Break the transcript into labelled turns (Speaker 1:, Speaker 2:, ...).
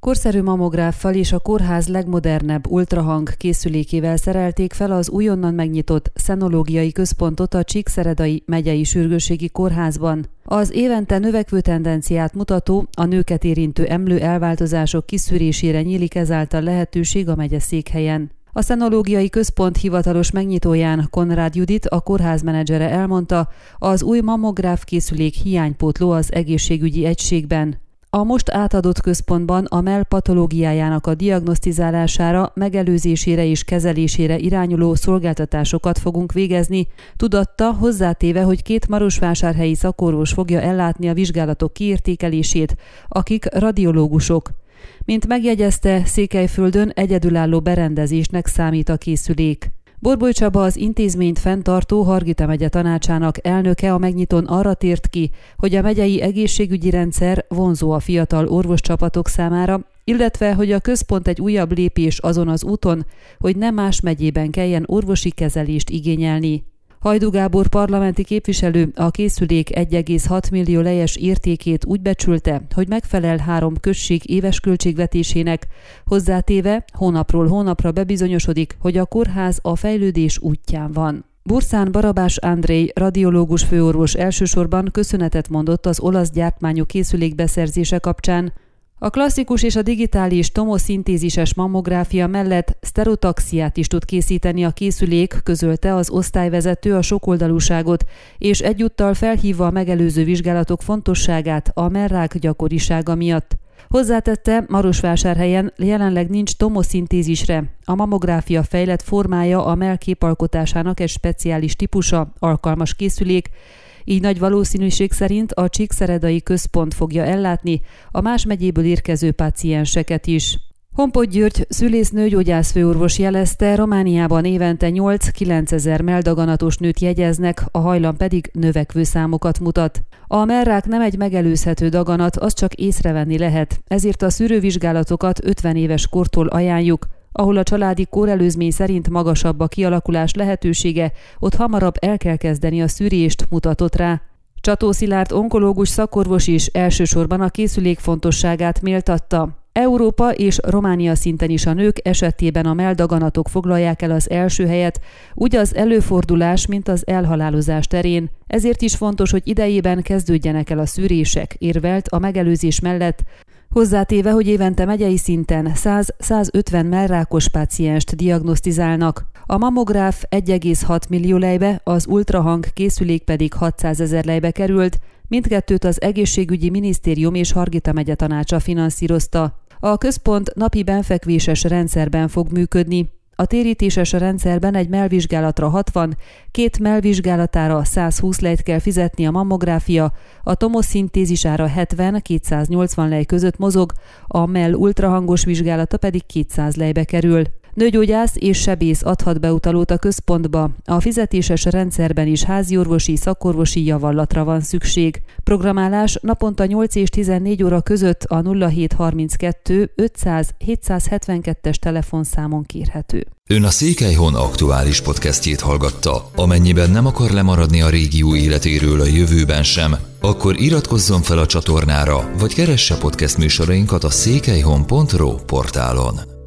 Speaker 1: Korszerű mamográffal és a kórház legmodernebb ultrahang készülékével szerelték fel az újonnan megnyitott szenológiai központot a Csíkszeredai megyei sürgősségi kórházban. Az évente növekvő tendenciát mutató, a nőket érintő emlő elváltozások kiszűrésére nyílik ezáltal lehetőség a megye székhelyen. A szenológiai központ hivatalos megnyitóján Konrád Judit, a kórház menedzsere elmondta, az új mamográf készülék hiánypótló az egészségügyi egységben. A most átadott központban a MEL patológiájának a diagnosztizálására, megelőzésére és kezelésére irányuló szolgáltatásokat fogunk végezni, tudatta hozzátéve, hogy két marosvásárhelyi szakorvos fogja ellátni a vizsgálatok kiértékelését, akik radiológusok. Mint megjegyezte, Székelyföldön egyedülálló berendezésnek számít a készülék. Borboly Csaba az intézményt fenntartó Hargita megye tanácsának elnöke a megnyitón arra tért ki, hogy a megyei egészségügyi rendszer vonzó a fiatal orvoscsapatok számára, illetve hogy a központ egy újabb lépés azon az úton, hogy nem más megyében kelljen orvosi kezelést igényelni. Hajdu Gábor parlamenti képviselő a készülék 1,6 millió lejes értékét úgy becsülte, hogy megfelel három község éves költségvetésének, hozzátéve hónapról hónapra bebizonyosodik, hogy a kórház a fejlődés útján van. Burszán Barabás Andrei, radiológus főorvos elsősorban köszönetet mondott az olasz gyártmányú készülék beszerzése kapcsán, a klasszikus és a digitális tomoszintézises mammográfia mellett szterotaxiát is tud készíteni a készülék, közölte az osztályvezető a sokoldalúságot, és egyúttal felhívva a megelőző vizsgálatok fontosságát a merrák gyakorisága miatt. Hozzátette, Marosvásárhelyen jelenleg nincs tomoszintézisre. A mamográfia fejlett formája a melképalkotásának egy speciális típusa, alkalmas készülék, így nagy valószínűség szerint a Csíkszeredai központ fogja ellátni a más megyéből érkező pácienseket is. Honpot György szülésznő gyógyászfőorvos jelezte, Romániában évente 8-9 ezer meldaganatos nőt jegyeznek, a hajlam pedig növekvő számokat mutat. A merrák nem egy megelőzhető daganat, az csak észrevenni lehet, ezért a szűrővizsgálatokat 50 éves kortól ajánljuk, ahol a családi kórelőzmény szerint magasabb a kialakulás lehetősége, ott hamarabb el kell kezdeni a szűrést, mutatott rá. Csató Szilárd onkológus szakorvos is elsősorban a készülék fontosságát méltatta. Európa és Románia szinten is a nők esetében a meldaganatok foglalják el az első helyet, úgy az előfordulás, mint az elhalálozás terén. Ezért is fontos, hogy idejében kezdődjenek el a szűrések, érvelt a megelőzés mellett Hozzátéve, hogy évente megyei szinten 100-150 mellrákos pácienst diagnosztizálnak, a mamográf 1,6 millió lejbe, az ultrahang készülék pedig 600 ezer lejbe került, mindkettőt az egészségügyi minisztérium és Hargita megye tanácsa finanszírozta. A központ napi benfekvéses rendszerben fog működni, a térítéses rendszerben egy melvizsgálatra 60, két melvizsgálatára 120 lejt kell fizetni a mammográfia, a tomoszintézisára 70-280 lej között mozog, a mell ultrahangos vizsgálata pedig 200 lejbe kerül. Nőgyógyász és sebész adhat beutalót a központba. A fizetéses rendszerben is háziorvosi, szakorvosi javallatra van szükség. Programálás naponta 8 és 14 óra között a 0732 500 772-es telefonszámon kérhető.
Speaker 2: Ön a Székelyhon aktuális podcastjét hallgatta. Amennyiben nem akar lemaradni a régió életéről a jövőben sem, akkor iratkozzon fel a csatornára, vagy keresse podcast műsorainkat a székelyhon.pro portálon.